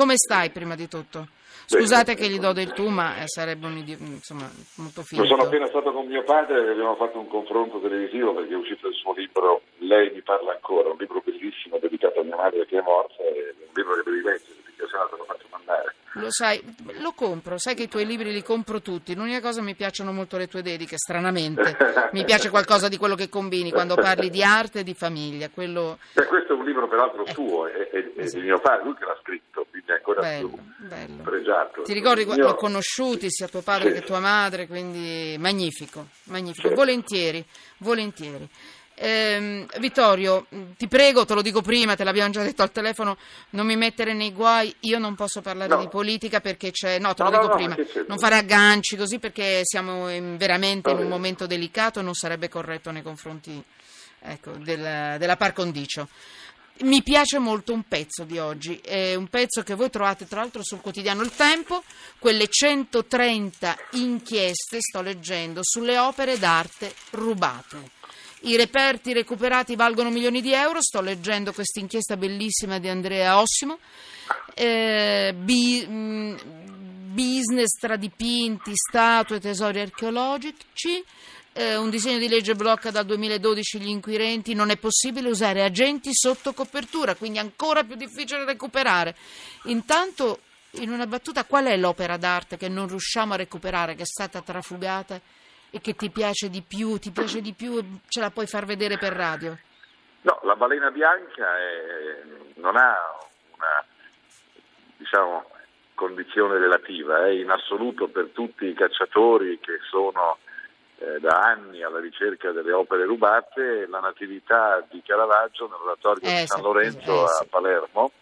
Come stai prima di tutto? Scusate che gli do del tu, ma eh, sarebbe un insomma, molto finto. Io sono appena stato con mio padre e abbiamo fatto un confronto televisivo perché è uscito il suo libro Lei mi parla ancora, un libro bellissimo dedicato a mia madre che è morta, è un libro che devi leggere, perché se no te lo faccio mandare. Lo sai, lo compro, sai che i tuoi libri li compro tutti. L'unica cosa mi piacciono molto le tue dediche, stranamente. Mi piace qualcosa di quello che combini quando parli di arte e di famiglia. Quello E questo è un libro peraltro suo e, e- e di mio padre, lui che l'ha scritto, quindi è ancora bello, più bello. pregiato. Ti ricordi che mio- l'ho conosciuti sia tuo padre Sì. che tua madre, quindi magnifico, magnifico. Sì. Volentieri, volentieri. Ehm, Vittorio, ti prego, te lo dico prima, te l'abbiamo già detto al telefono, non mi mettere nei guai, io non posso parlare No. di politica perché c'è, no, te lo No, no, dico no, prima, non fare agganci così perché siamo in- veramente in un momento delicato e non sarebbe corretto nei confronti ecco, del- della par condicio. Mi piace molto un pezzo di oggi, è un pezzo che voi trovate tra l'altro sul quotidiano Il Tempo, quelle 130 inchieste, sto leggendo, sulle opere d'arte rubate. I reperti recuperati valgono milioni di euro, sto leggendo questa inchiesta bellissima di Andrea Ossimo. Eh, bi- mh, business tra dipinti, statue, tesori archeologici. Eh, un disegno di legge blocca dal 2012 gli inquirenti, non è possibile usare agenti sotto copertura, quindi ancora più difficile recuperare. Intanto, in una battuta, qual è l'opera d'arte che non riusciamo a recuperare, che è stata trafugata e che ti piace di più, ti piace di più ce la puoi far vedere per radio? No, la balena bianca è- non ha una diciamo, condizione relativa, è in assoluto per tutti i cacciatori che sono eh, da anni alla ricerca delle opere rubate la natività di Caravaggio nell'oratorio Eh, di San Lorenzo eh, a. Palermo,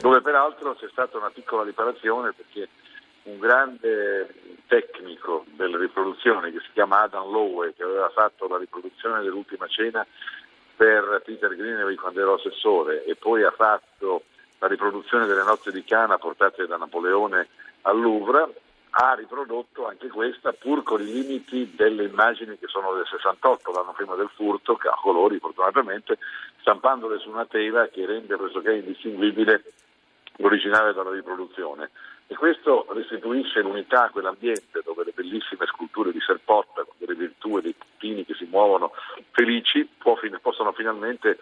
dove peraltro c'è stata una piccola riparazione perché un grande tecnico delle riproduzioni che si chiama Adam Lowe, che aveva fatto la riproduzione dell'ultima cena per Peter Greenaway quando ero assessore e poi ha fatto la riproduzione delle nozze di Cana portate da Napoleone al Louvre, ha riprodotto anche questa pur con i limiti delle immagini che sono del 68, l'anno prima del furto, che ha colori fortunatamente, stampandole su una tela che rende pressoché indistinguibile l'originale dalla riproduzione. E questo restituisce l'unità a quell'ambiente dove le bellissime sculture di Serpotta, con delle virtù e dei puntini che si muovono felici, possono finalmente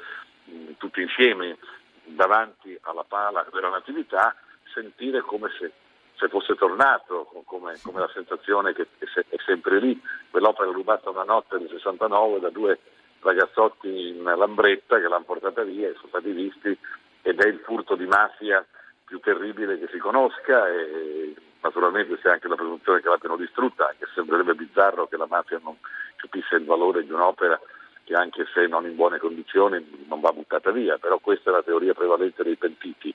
tutti insieme davanti alla pala della Natività sentire come se, se fosse tornato, co- come, come la sensazione che è sempre lì, quell'opera rubata una notte del 69 da due ragazzotti in lambretta che l'hanno portata via e sono stati visti ed è il furto di mafia più terribile che si conosca e naturalmente c'è anche la presunzione che l'abbiano distrutta, anche se sembrerebbe bizzarro che la mafia non capisse il valore di un'opera che anche se non in buone condizioni non va buttata via, però questa è la teoria prevalente dei pentiti.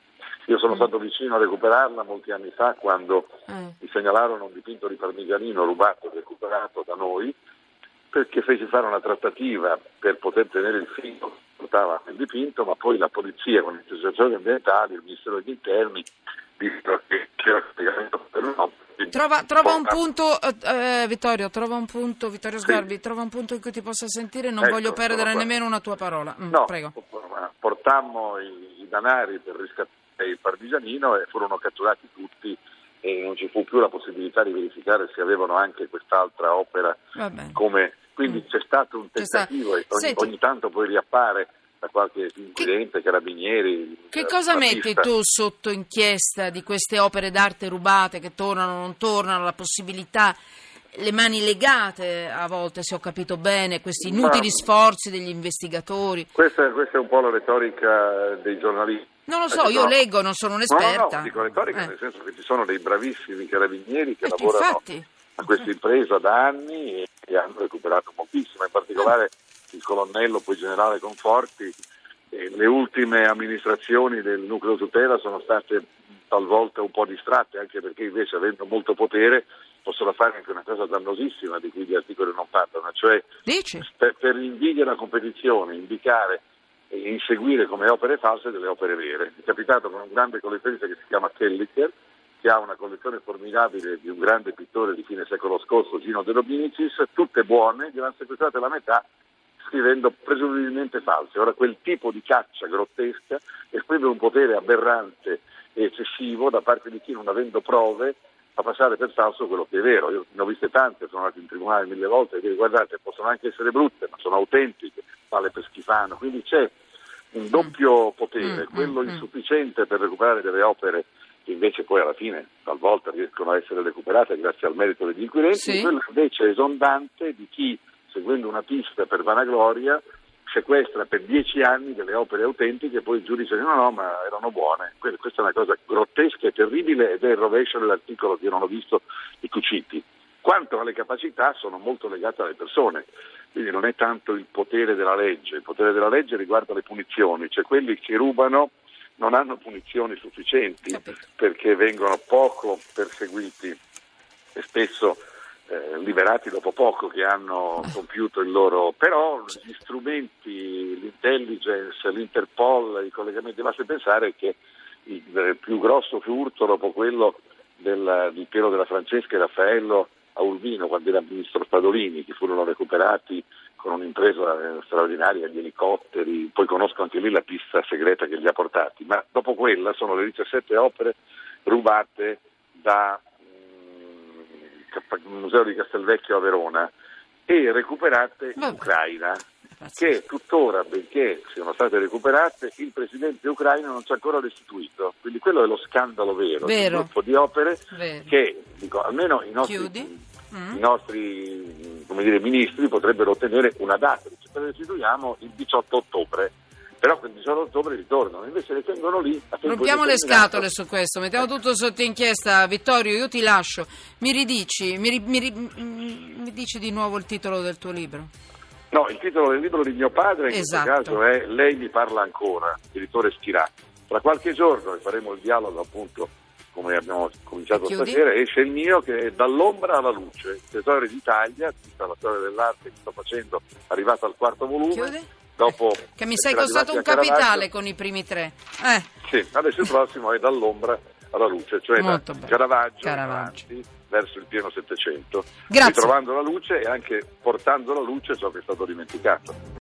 Io sono Mm. stato vicino a recuperarla molti anni fa quando Eh. mi segnalarono un dipinto di Parmigianino rubato e recuperato da noi perché feci fare una trattativa per poter tenere il figlio portava il dipinto, ma poi la polizia con le associazioni ambientali, il Ministero degli Interni, dissero che c'era per un Trova, trova un punto, eh, Vittorio, trova un punto, Vittorio Sgarbi, trova un punto in cui ti possa sentire, non Ecco, voglio perdere nemmeno una tua parola. Mm, No, Prego. portammo i, i danari per riscattare il parmigianino e furono catturati tutti e non ci fu più la possibilità di verificare se avevano anche quest'altra opera come... Quindi Mm. c'è stato un tentativo e ogni, ogni tanto poi riappare da qualche inquirente, carabinieri. Che eh, cosa metti artista. tu sotto inchiesta di queste opere d'arte rubate che tornano o non tornano, la possibilità, le mani legate a volte, se ho capito bene, questi inutili Ma- sforzi degli investigatori? Questa, questa è un po' la retorica dei giornalisti. Non lo so, Perché io no. leggo, non sono No, no, un'esperta. no, dico retorica Eh. nel senso che ci sono dei bravissimi carabinieri che Eh, lavorano infatti. a questa impresa da anni e, e hanno recuperato moltissimo, in particolare il colonnello, poi generale Conforti. Le ultime amministrazioni del nucleo tutela sono state talvolta un po' distratte, anche perché invece avendo molto potere possono fare anche una cosa dannosissima di cui gli articoli non parlano, cioè per, per l'invidia e la competizione indicare e inseguire come opere false delle opere vere. È capitato con un grande collezionista che si chiama Kelliker, che ha una collezione formidabile di un grande pittore di fine secolo scorso, Gino De Dominicis, tutte buone, gli hanno sequestrate la metà scrivendo presumibilmente false. Ora quel tipo di caccia grottesca esprime un potere aberrante e eccessivo da parte di chi non avendo prove fa passare per falso quello che è vero. Io ne ho viste tante, sono andato in tribunale mille volte e dico guardate, possono anche essere brutte, ma sono autentiche, vale per schifano. Quindi c'è un doppio potere, Mm, quello mm, mm. insufficiente per recuperare delle opere che invece poi alla fine talvolta riescono a essere recuperate grazie al merito degli inquirenti, Sì. quello invece esondante di chi, seguendo una pista per vanagloria, sequestra per dieci anni delle opere autentiche e poi il giudice dice no no ma erano buone. Que- Questa è una cosa grottesca e terribile ed è il rovescio dell'articolo che io non ho visto di Cuciti. Quanto alle capacità sono molto legate alle persone, quindi non è tanto il potere della legge, il potere della legge riguarda le punizioni, cioè quelli che rubano non hanno punizioni sufficienti perché vengono poco perseguiti e spesso eh, liberati dopo poco che hanno compiuto il loro... però gli strumenti, l'intelligence, l'Interpol, i collegamenti, basta pensare che il più grosso furto dopo quello del, di Piero della Francesca e Raffaello a Urbino quando era ministro Spadolini, che furono recuperati con un'impresa eh, straordinaria, gli elicotteri, poi conosco anche lì la pista segreta che li ha portati, ma dopo quella sono le 17 opere rubate da Museo di Castelvecchio a Verona e recuperate in. Ucraina che tuttora, benché siano state recuperate, il presidente ucraino non ci ha ancora restituito. Quindi quello è lo scandalo vero, Vero. un gruppo di opere Vero. che dico, almeno i nostri? Mm. i nostri come dire, ministri potrebbero ottenere una data. Dice, "Te le restituiamo il 18 ottobre. Però quel 18 ottobre ritornano, invece le tengono lì. Rompiamo le scatole su questo, mettiamo tutto sotto inchiesta. Vittorio, io ti lascio. Mi ridici, mi, mi mi dici di nuovo il titolo del tuo libro? No, il titolo del libro di mio padre in Esatto. questo caso è Lei mi parla ancora, direttore Schirà. Tra qualche giorno faremo il dialogo appunto come abbiamo cominciato Chiudi? stasera, esce il mio che è Dall'ombra alla luce, Tesori d'Italia, tutta la storia dell'arte che sto facendo, arrivato al quarto volume. Chiudi? Dopo Che mi sei costato un capitale con i primi tre. Eh, Sì, adesso il prossimo è Dall'ombra alla luce, cioè Molto da. Caravaggio, Caravaggio. avanti verso il pieno Settecento, ritrovando la luce e anche portando alla luce ciò che è stato dimenticato.